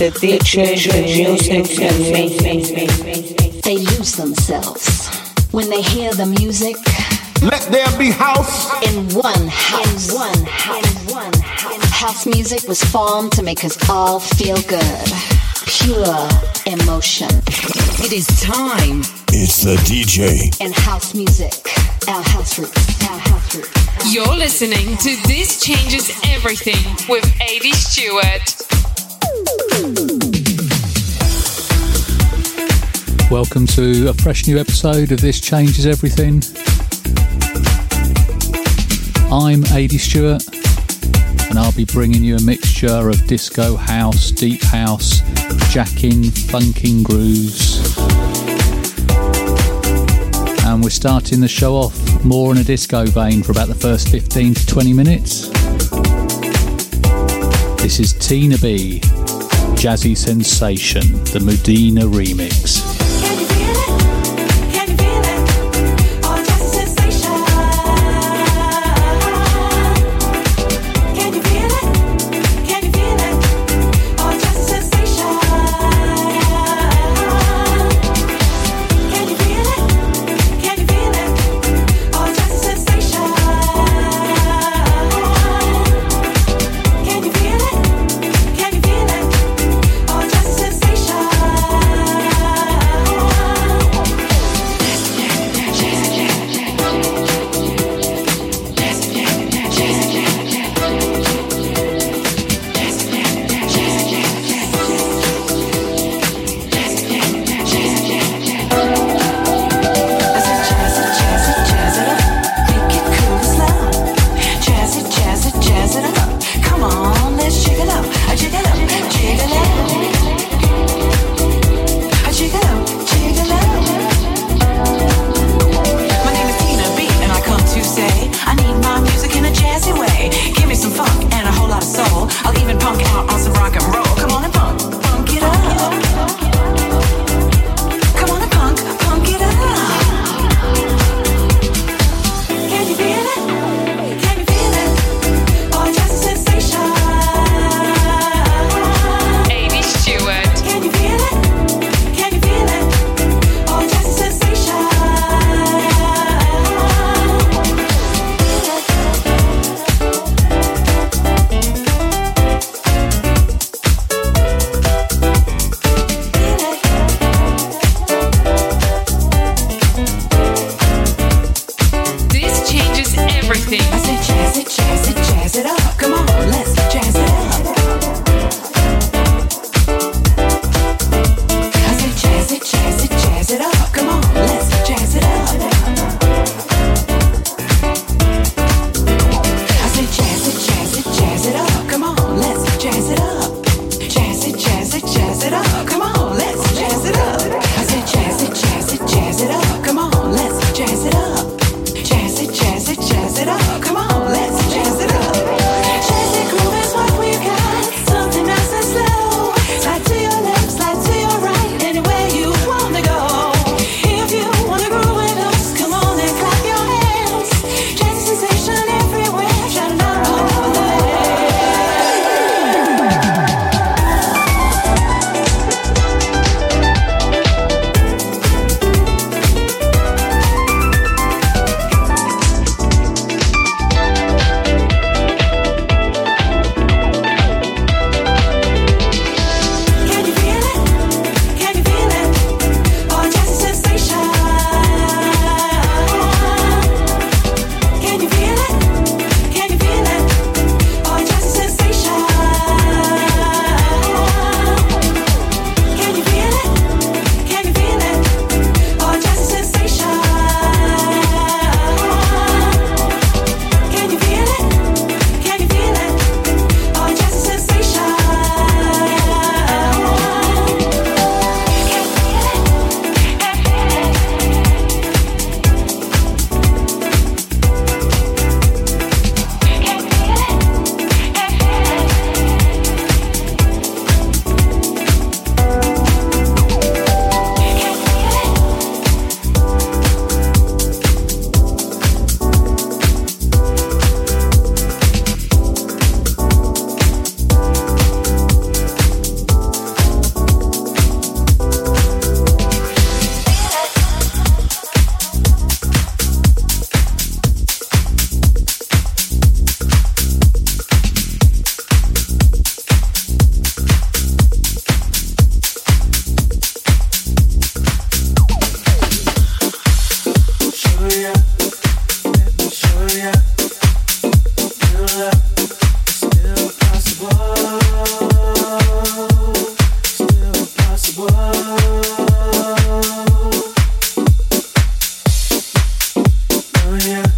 The DJ music and They lose themselves when they hear the music. Let there be house in one house. In one house. In one house. House music was formed to make us all feel good. Pure emotion. It is time. It's the DJ. And house music. Our house roots. Our house roots. You're listening to This Changes Everything with AD Stewart. Welcome to a fresh new episode of This Changes Everything. I'm AD Stewart, and I'll be bringing you a mixture of disco house, deep house, jacking, funking grooves. And we're starting the show off more in a disco vein for about the first 15 to 20 minutes. This is Tina B, Jazzy Sensation, the Medina remix. you.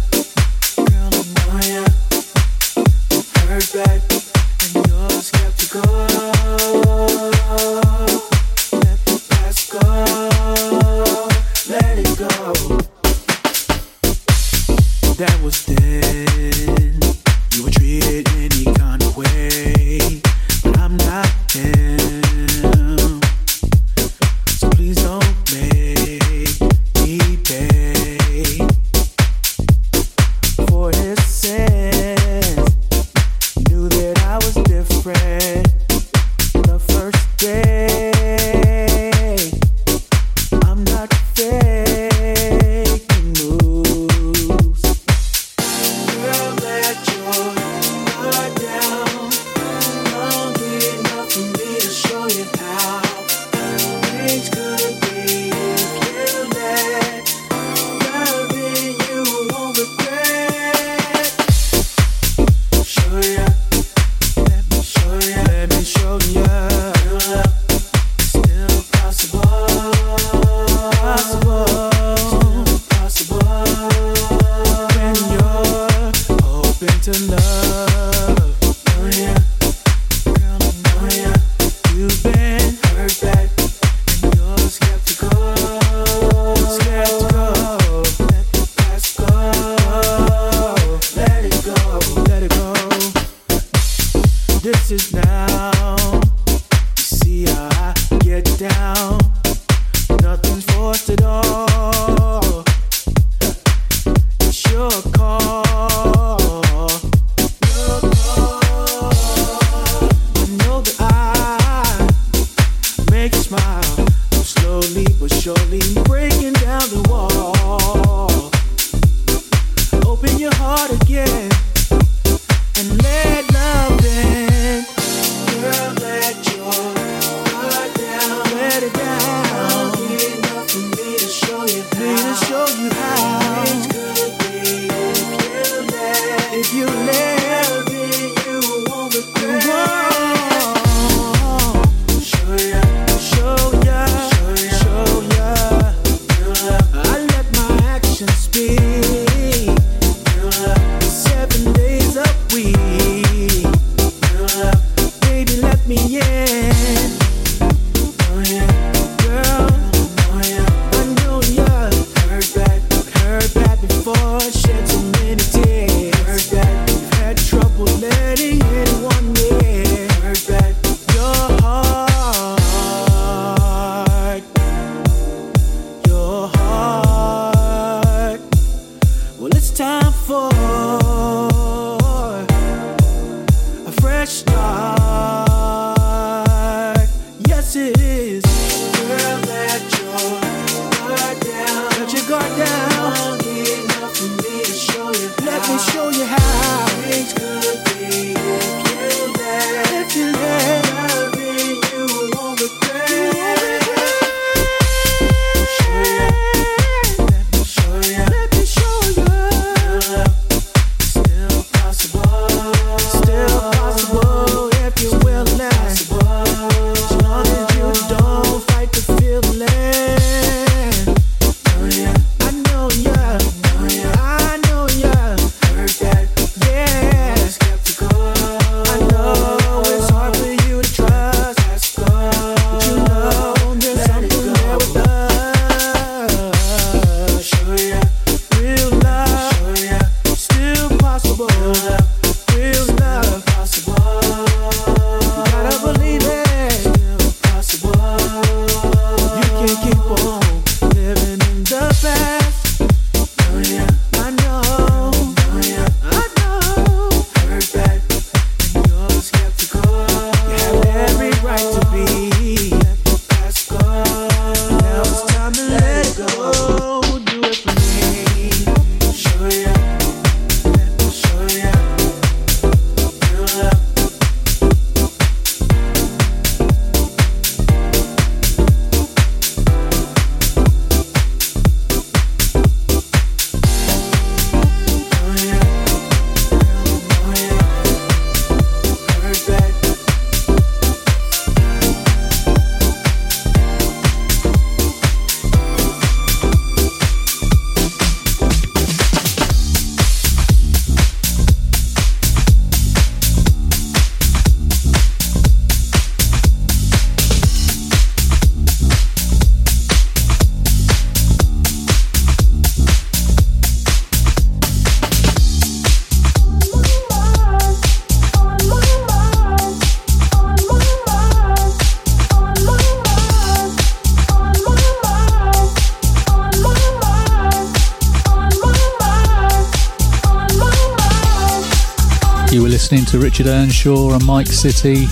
To Richard Earnshaw and Mike City,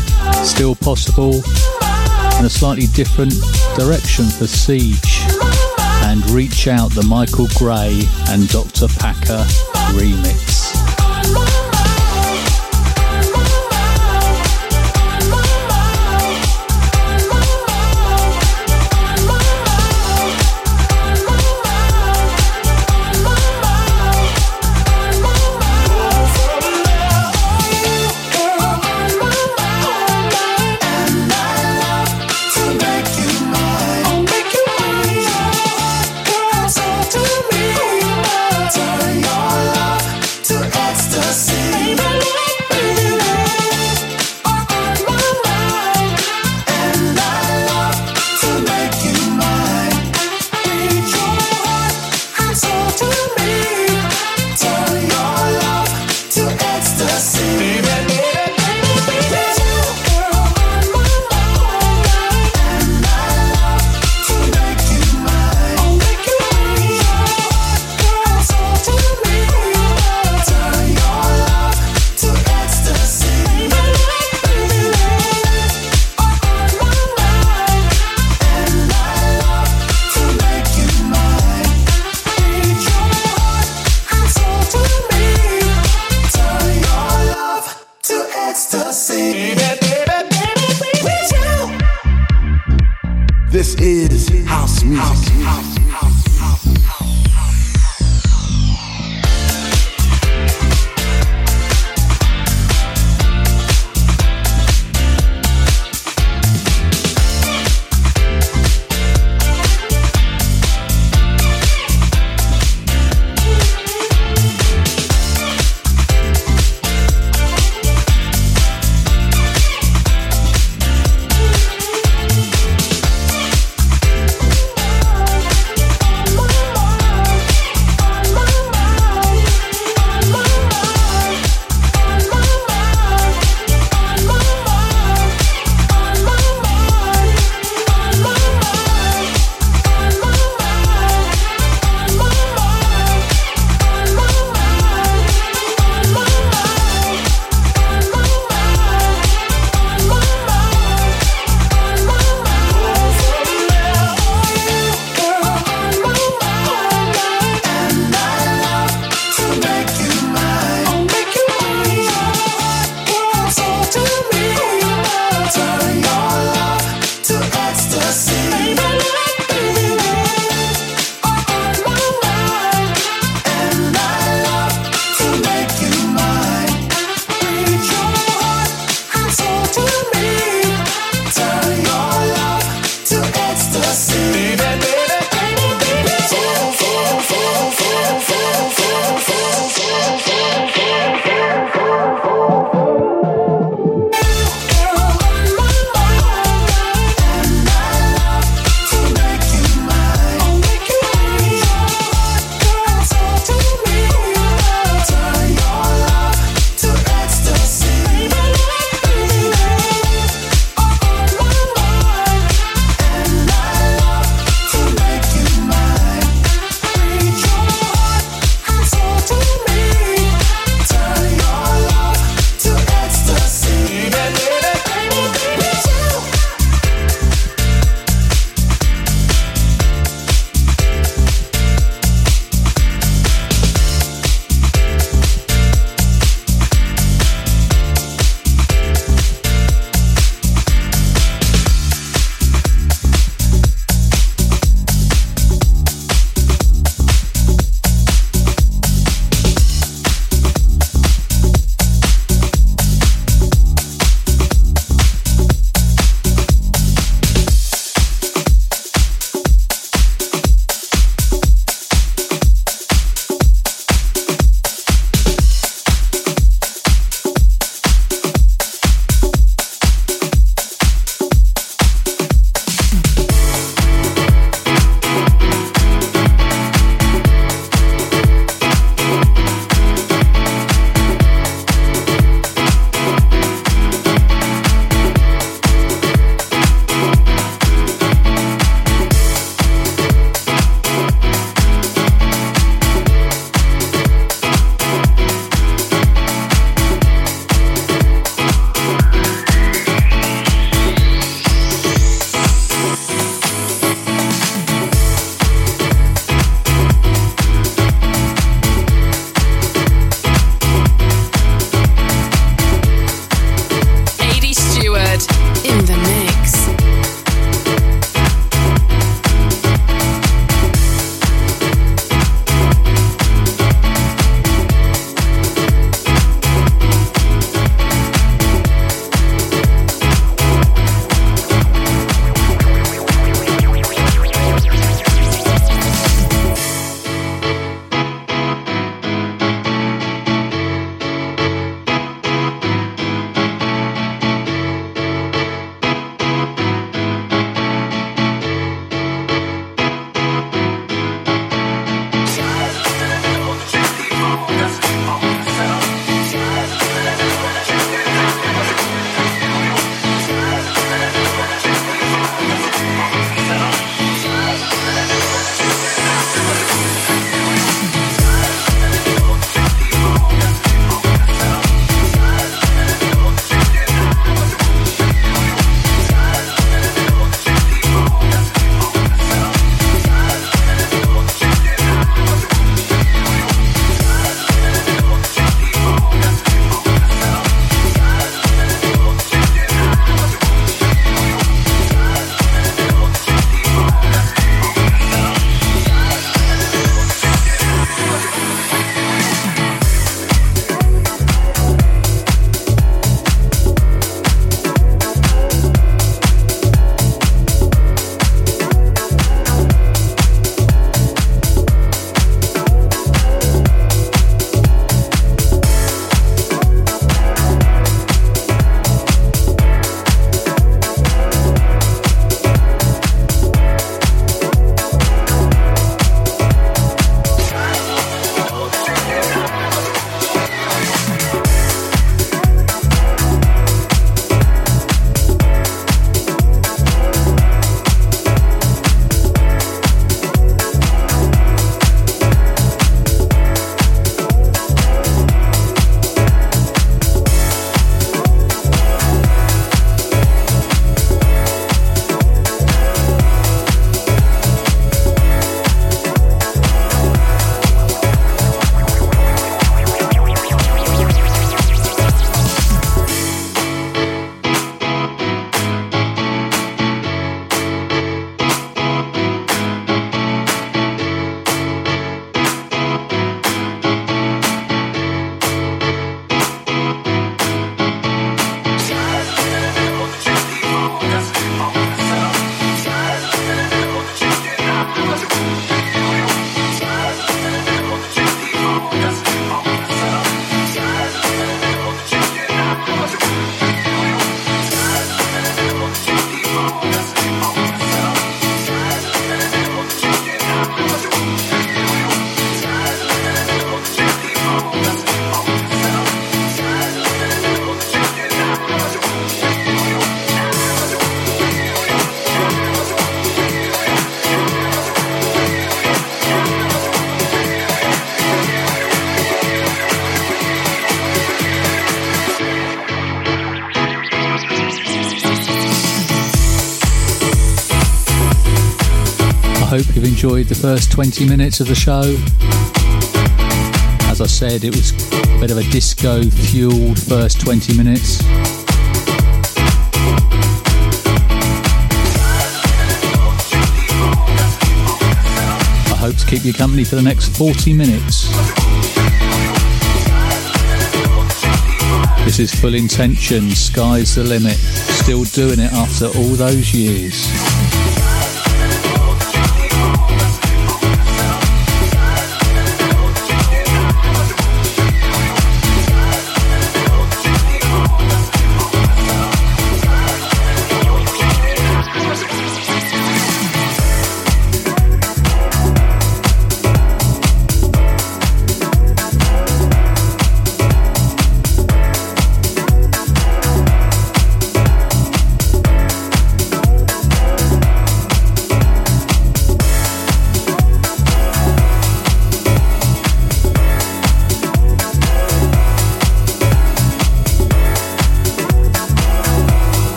Still Possible, and a slightly different direction for Siege, and Reach Out the Michael Gray and Dr. Packer remix. Enjoyed the first 20 minutes of the show. As I said, it was a bit of a disco fueled first 20 minutes. I hope to keep you company for the next 40 minutes. This is Full Intention, Sky's the Limit. Still doing it after all those years.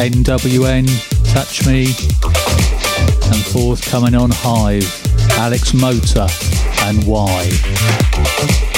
NWN, Touch Me, and forthcoming on Hive, Alex Motor and Why.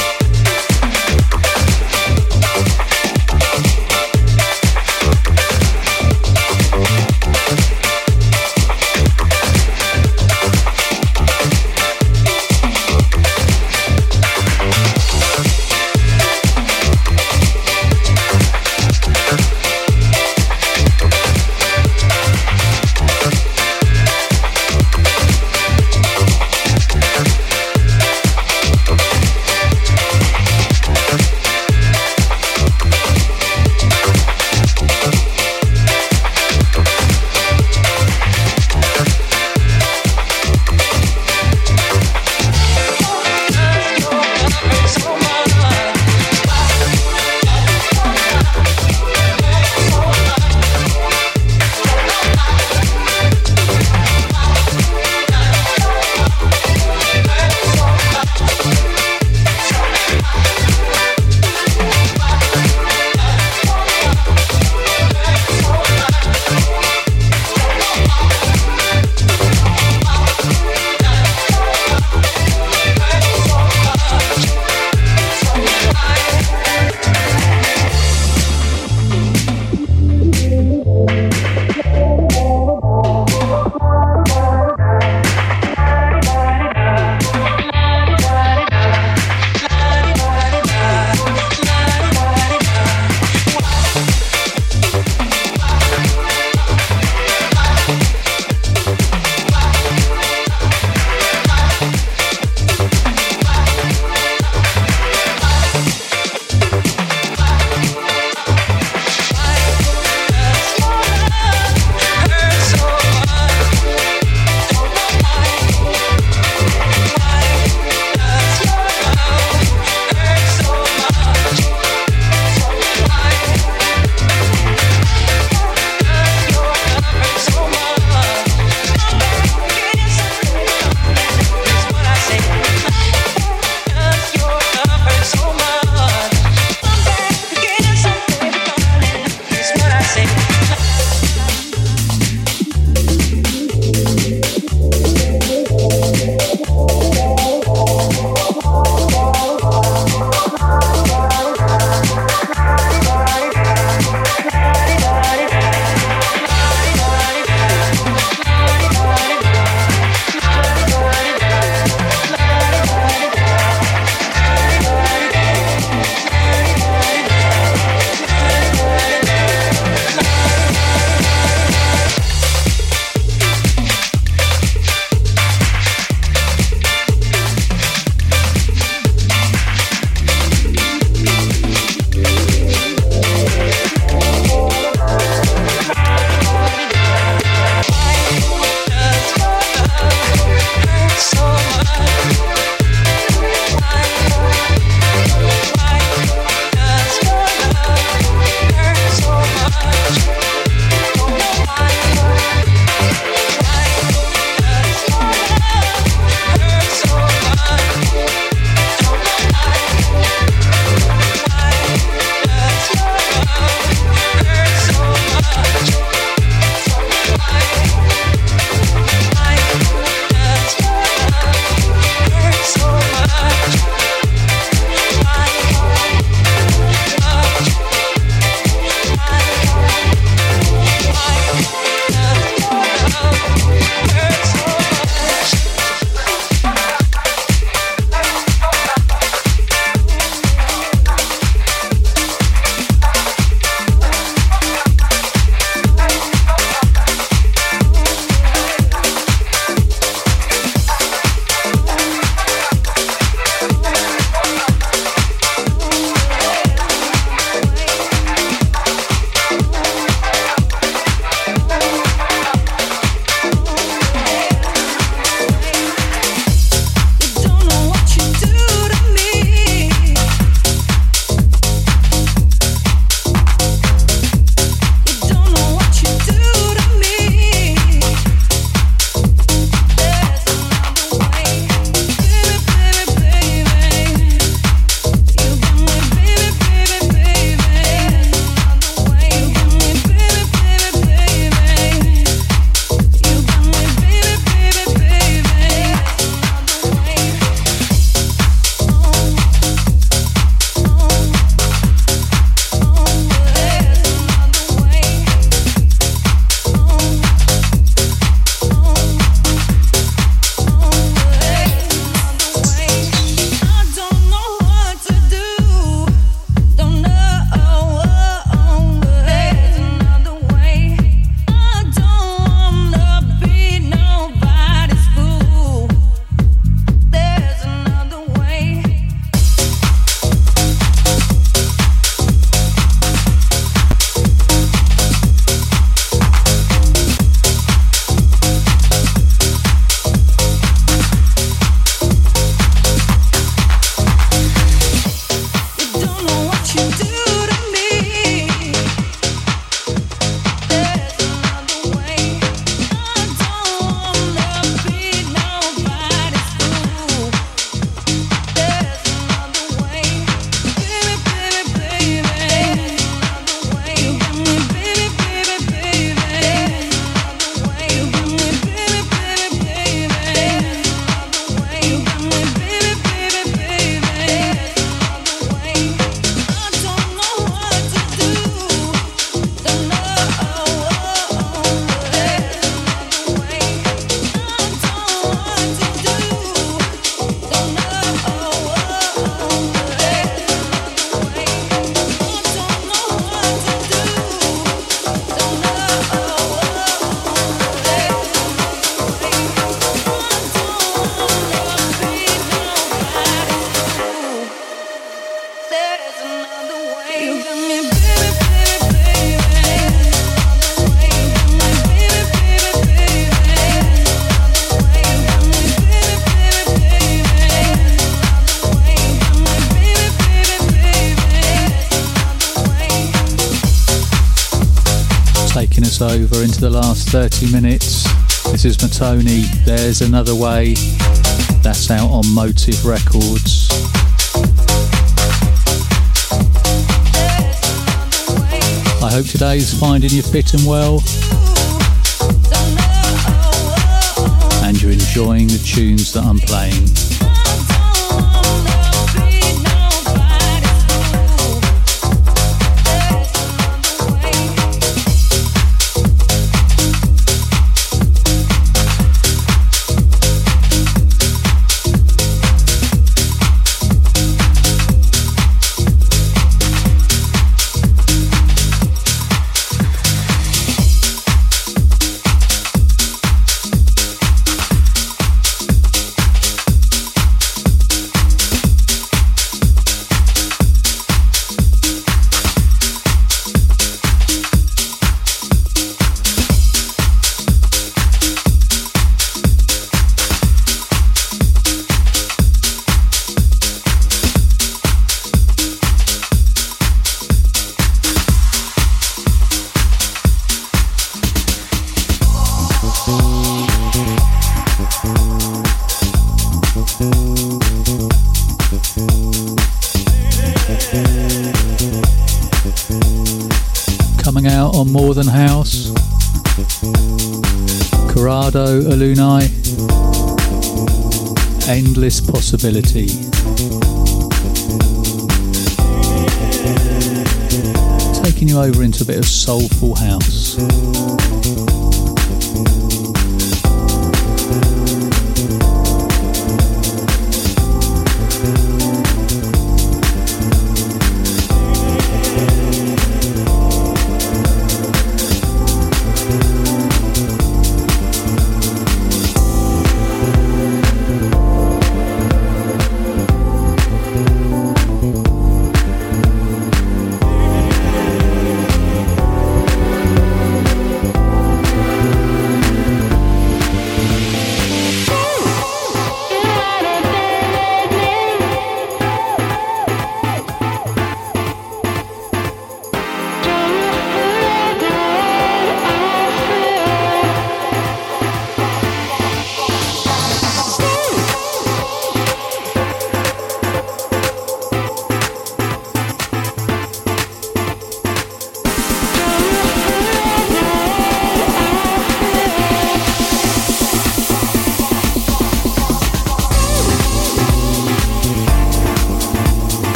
The last 30 minutes. This is Matoni, There's Another Way. That's out on Motive Records. I hope today's finding you fit and well. And you're enjoying the tunes that I'm playing. Possibility. Taking you over into a bit of soulful house.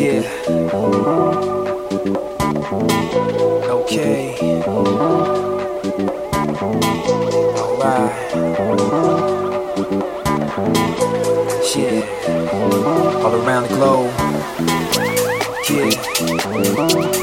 Yeah. Okay. Alright. Yeah. All around the globe. Yeah.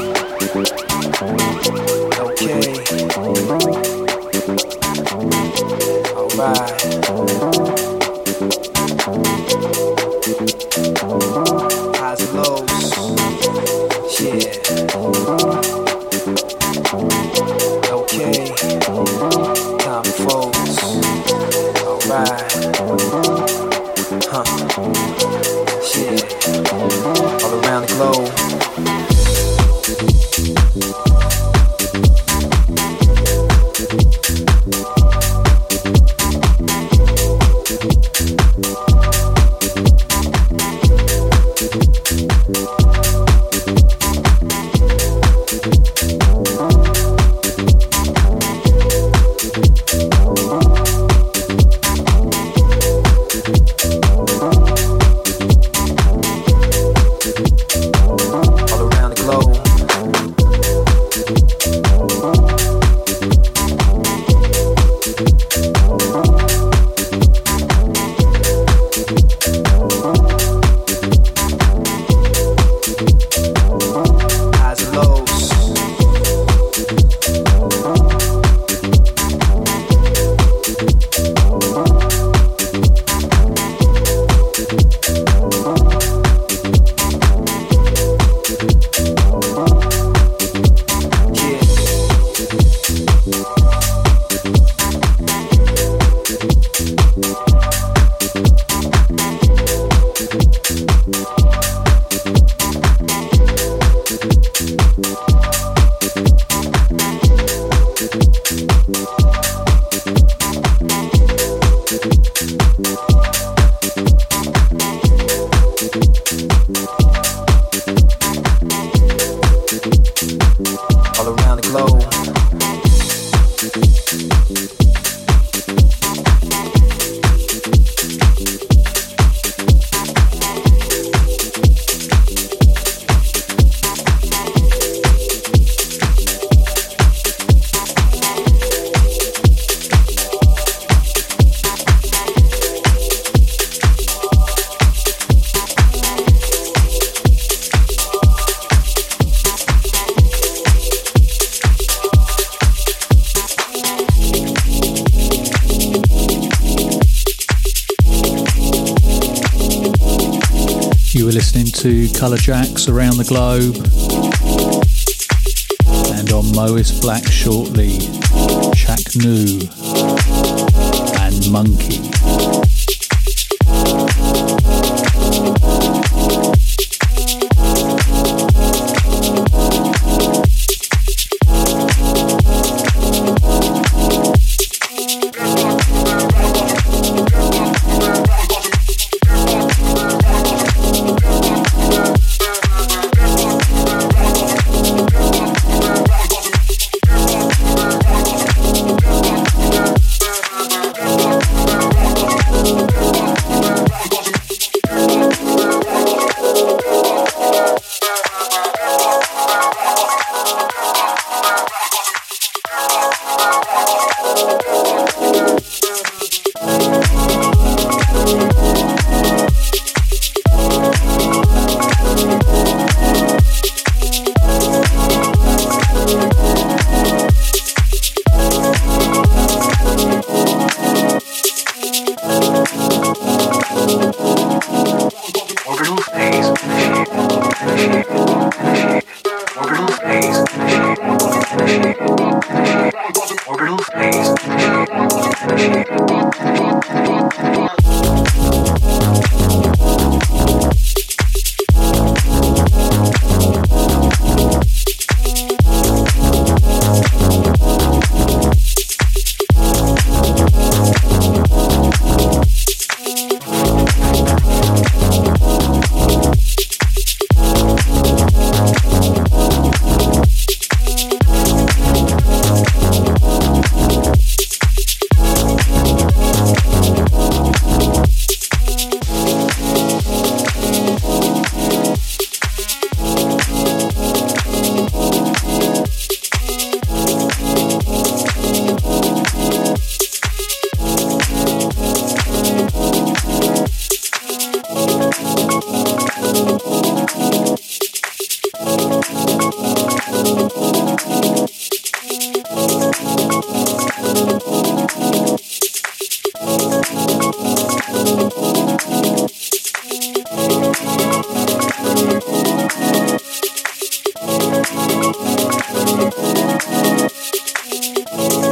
Thank Colour Jacks around the globe. And on Moist Black shortly, Chak Nu and Monkey.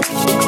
Música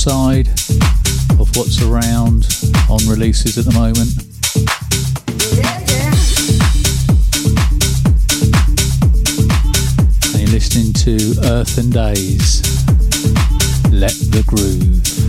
side of what's around on releases at the moment. And you're listening to Earth and Days. Let the groove.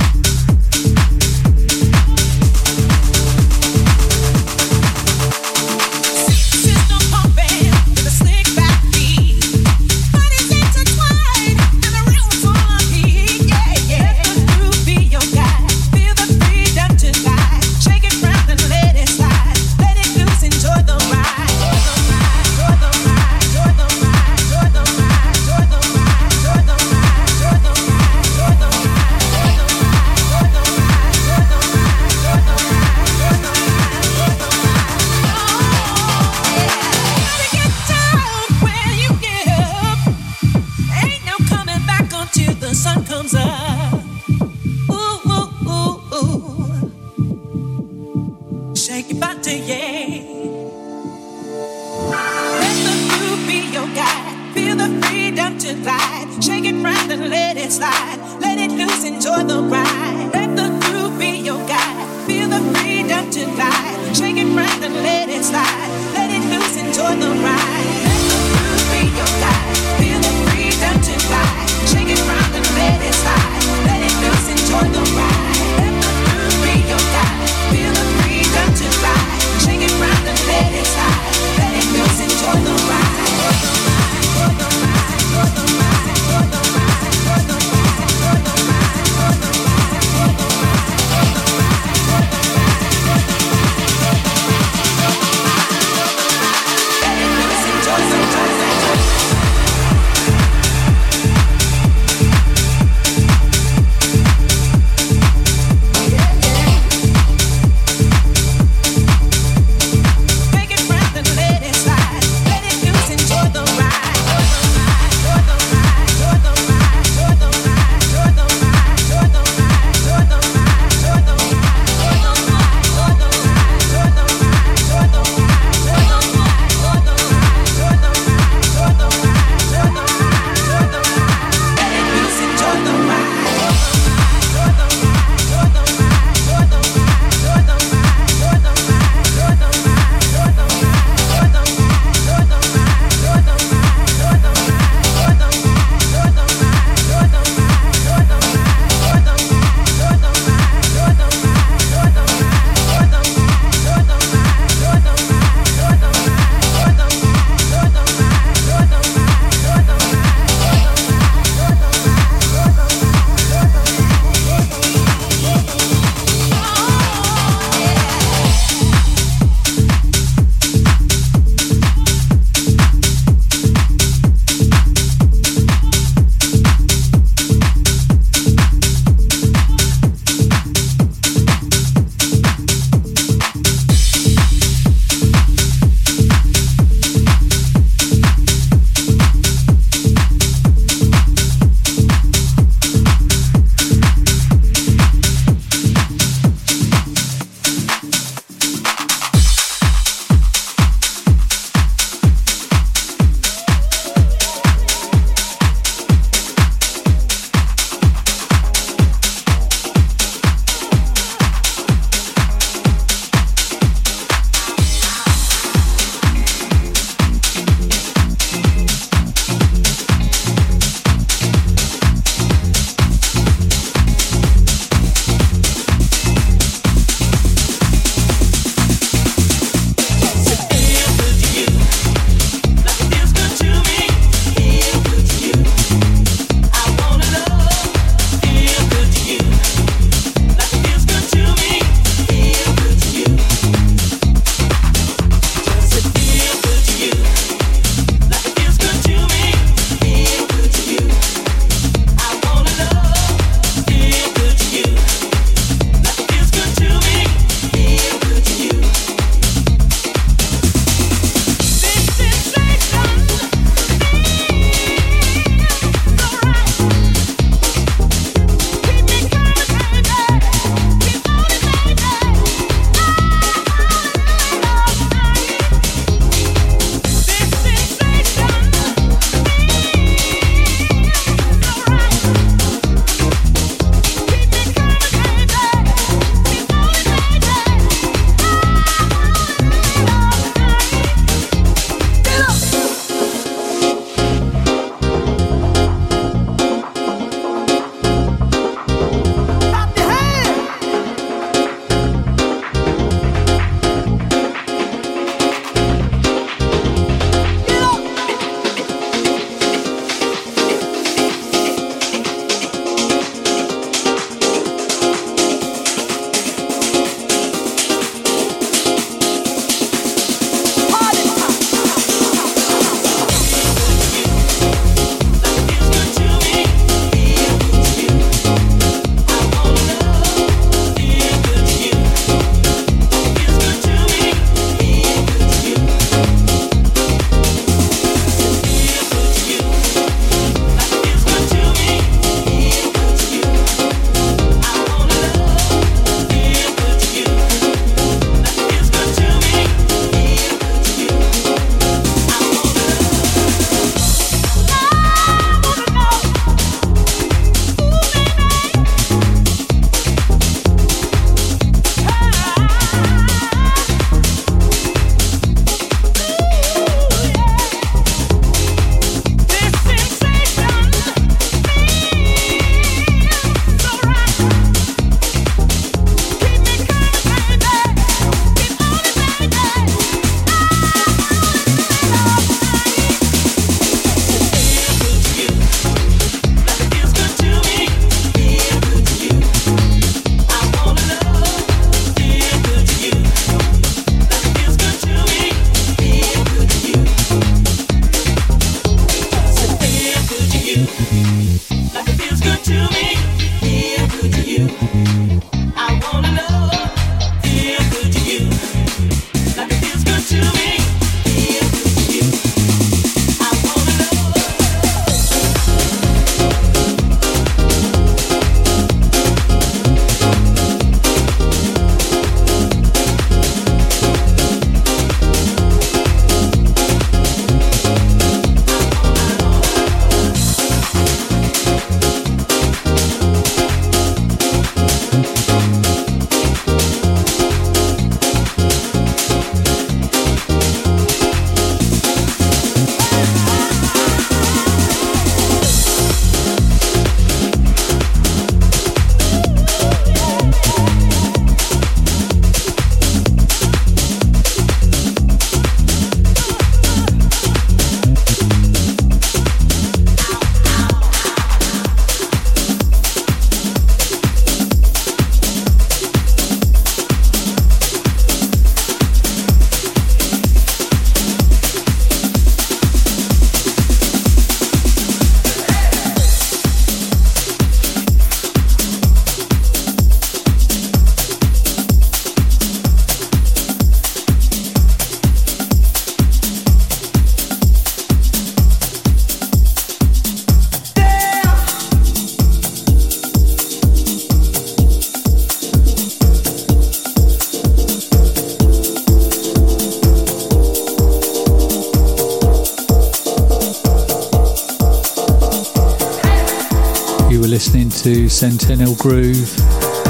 Centennial Groove,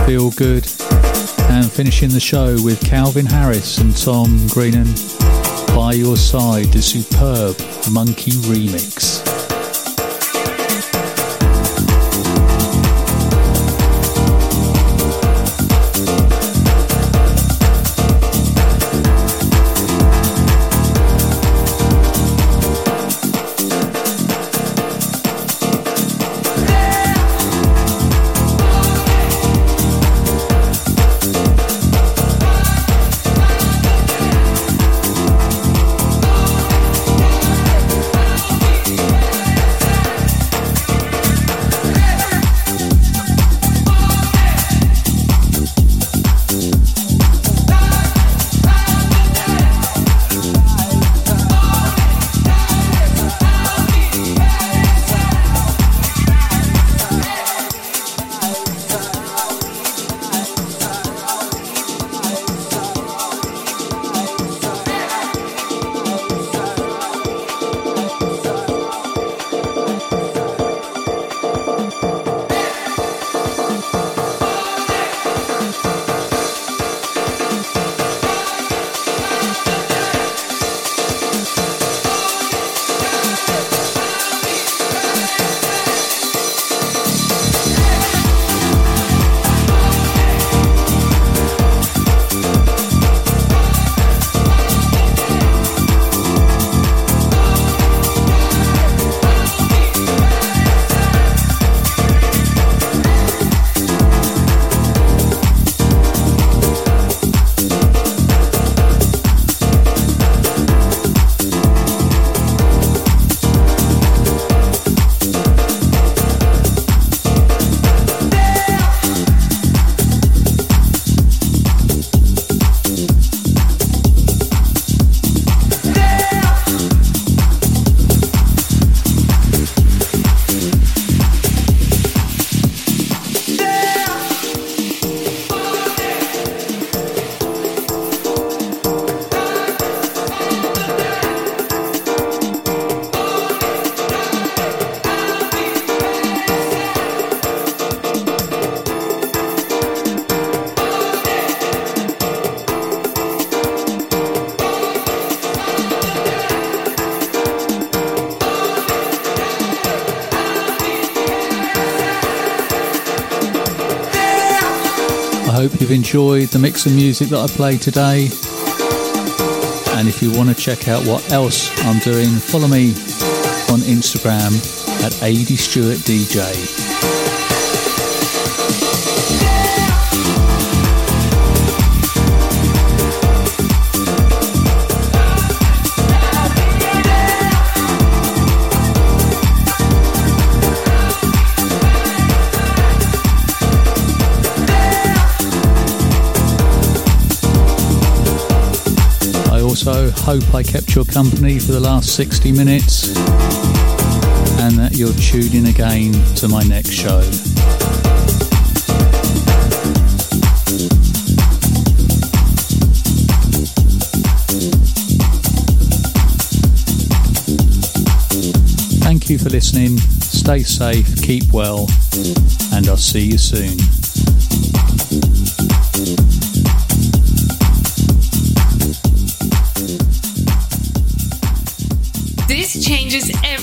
Feel Good, and finishing the show with Calvin Harris and Tom Grennan by your side, the superb Monkey remix. You've enjoyed the mix of music that I played today. And if you want to check out what else I'm doing, follow me on Instagram at AD hope I kept your company for the last 60 minutes and that you're tuned in again to my next show. Thank you for listening. Stay safe, keep well, and I'll see you soon.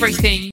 Everything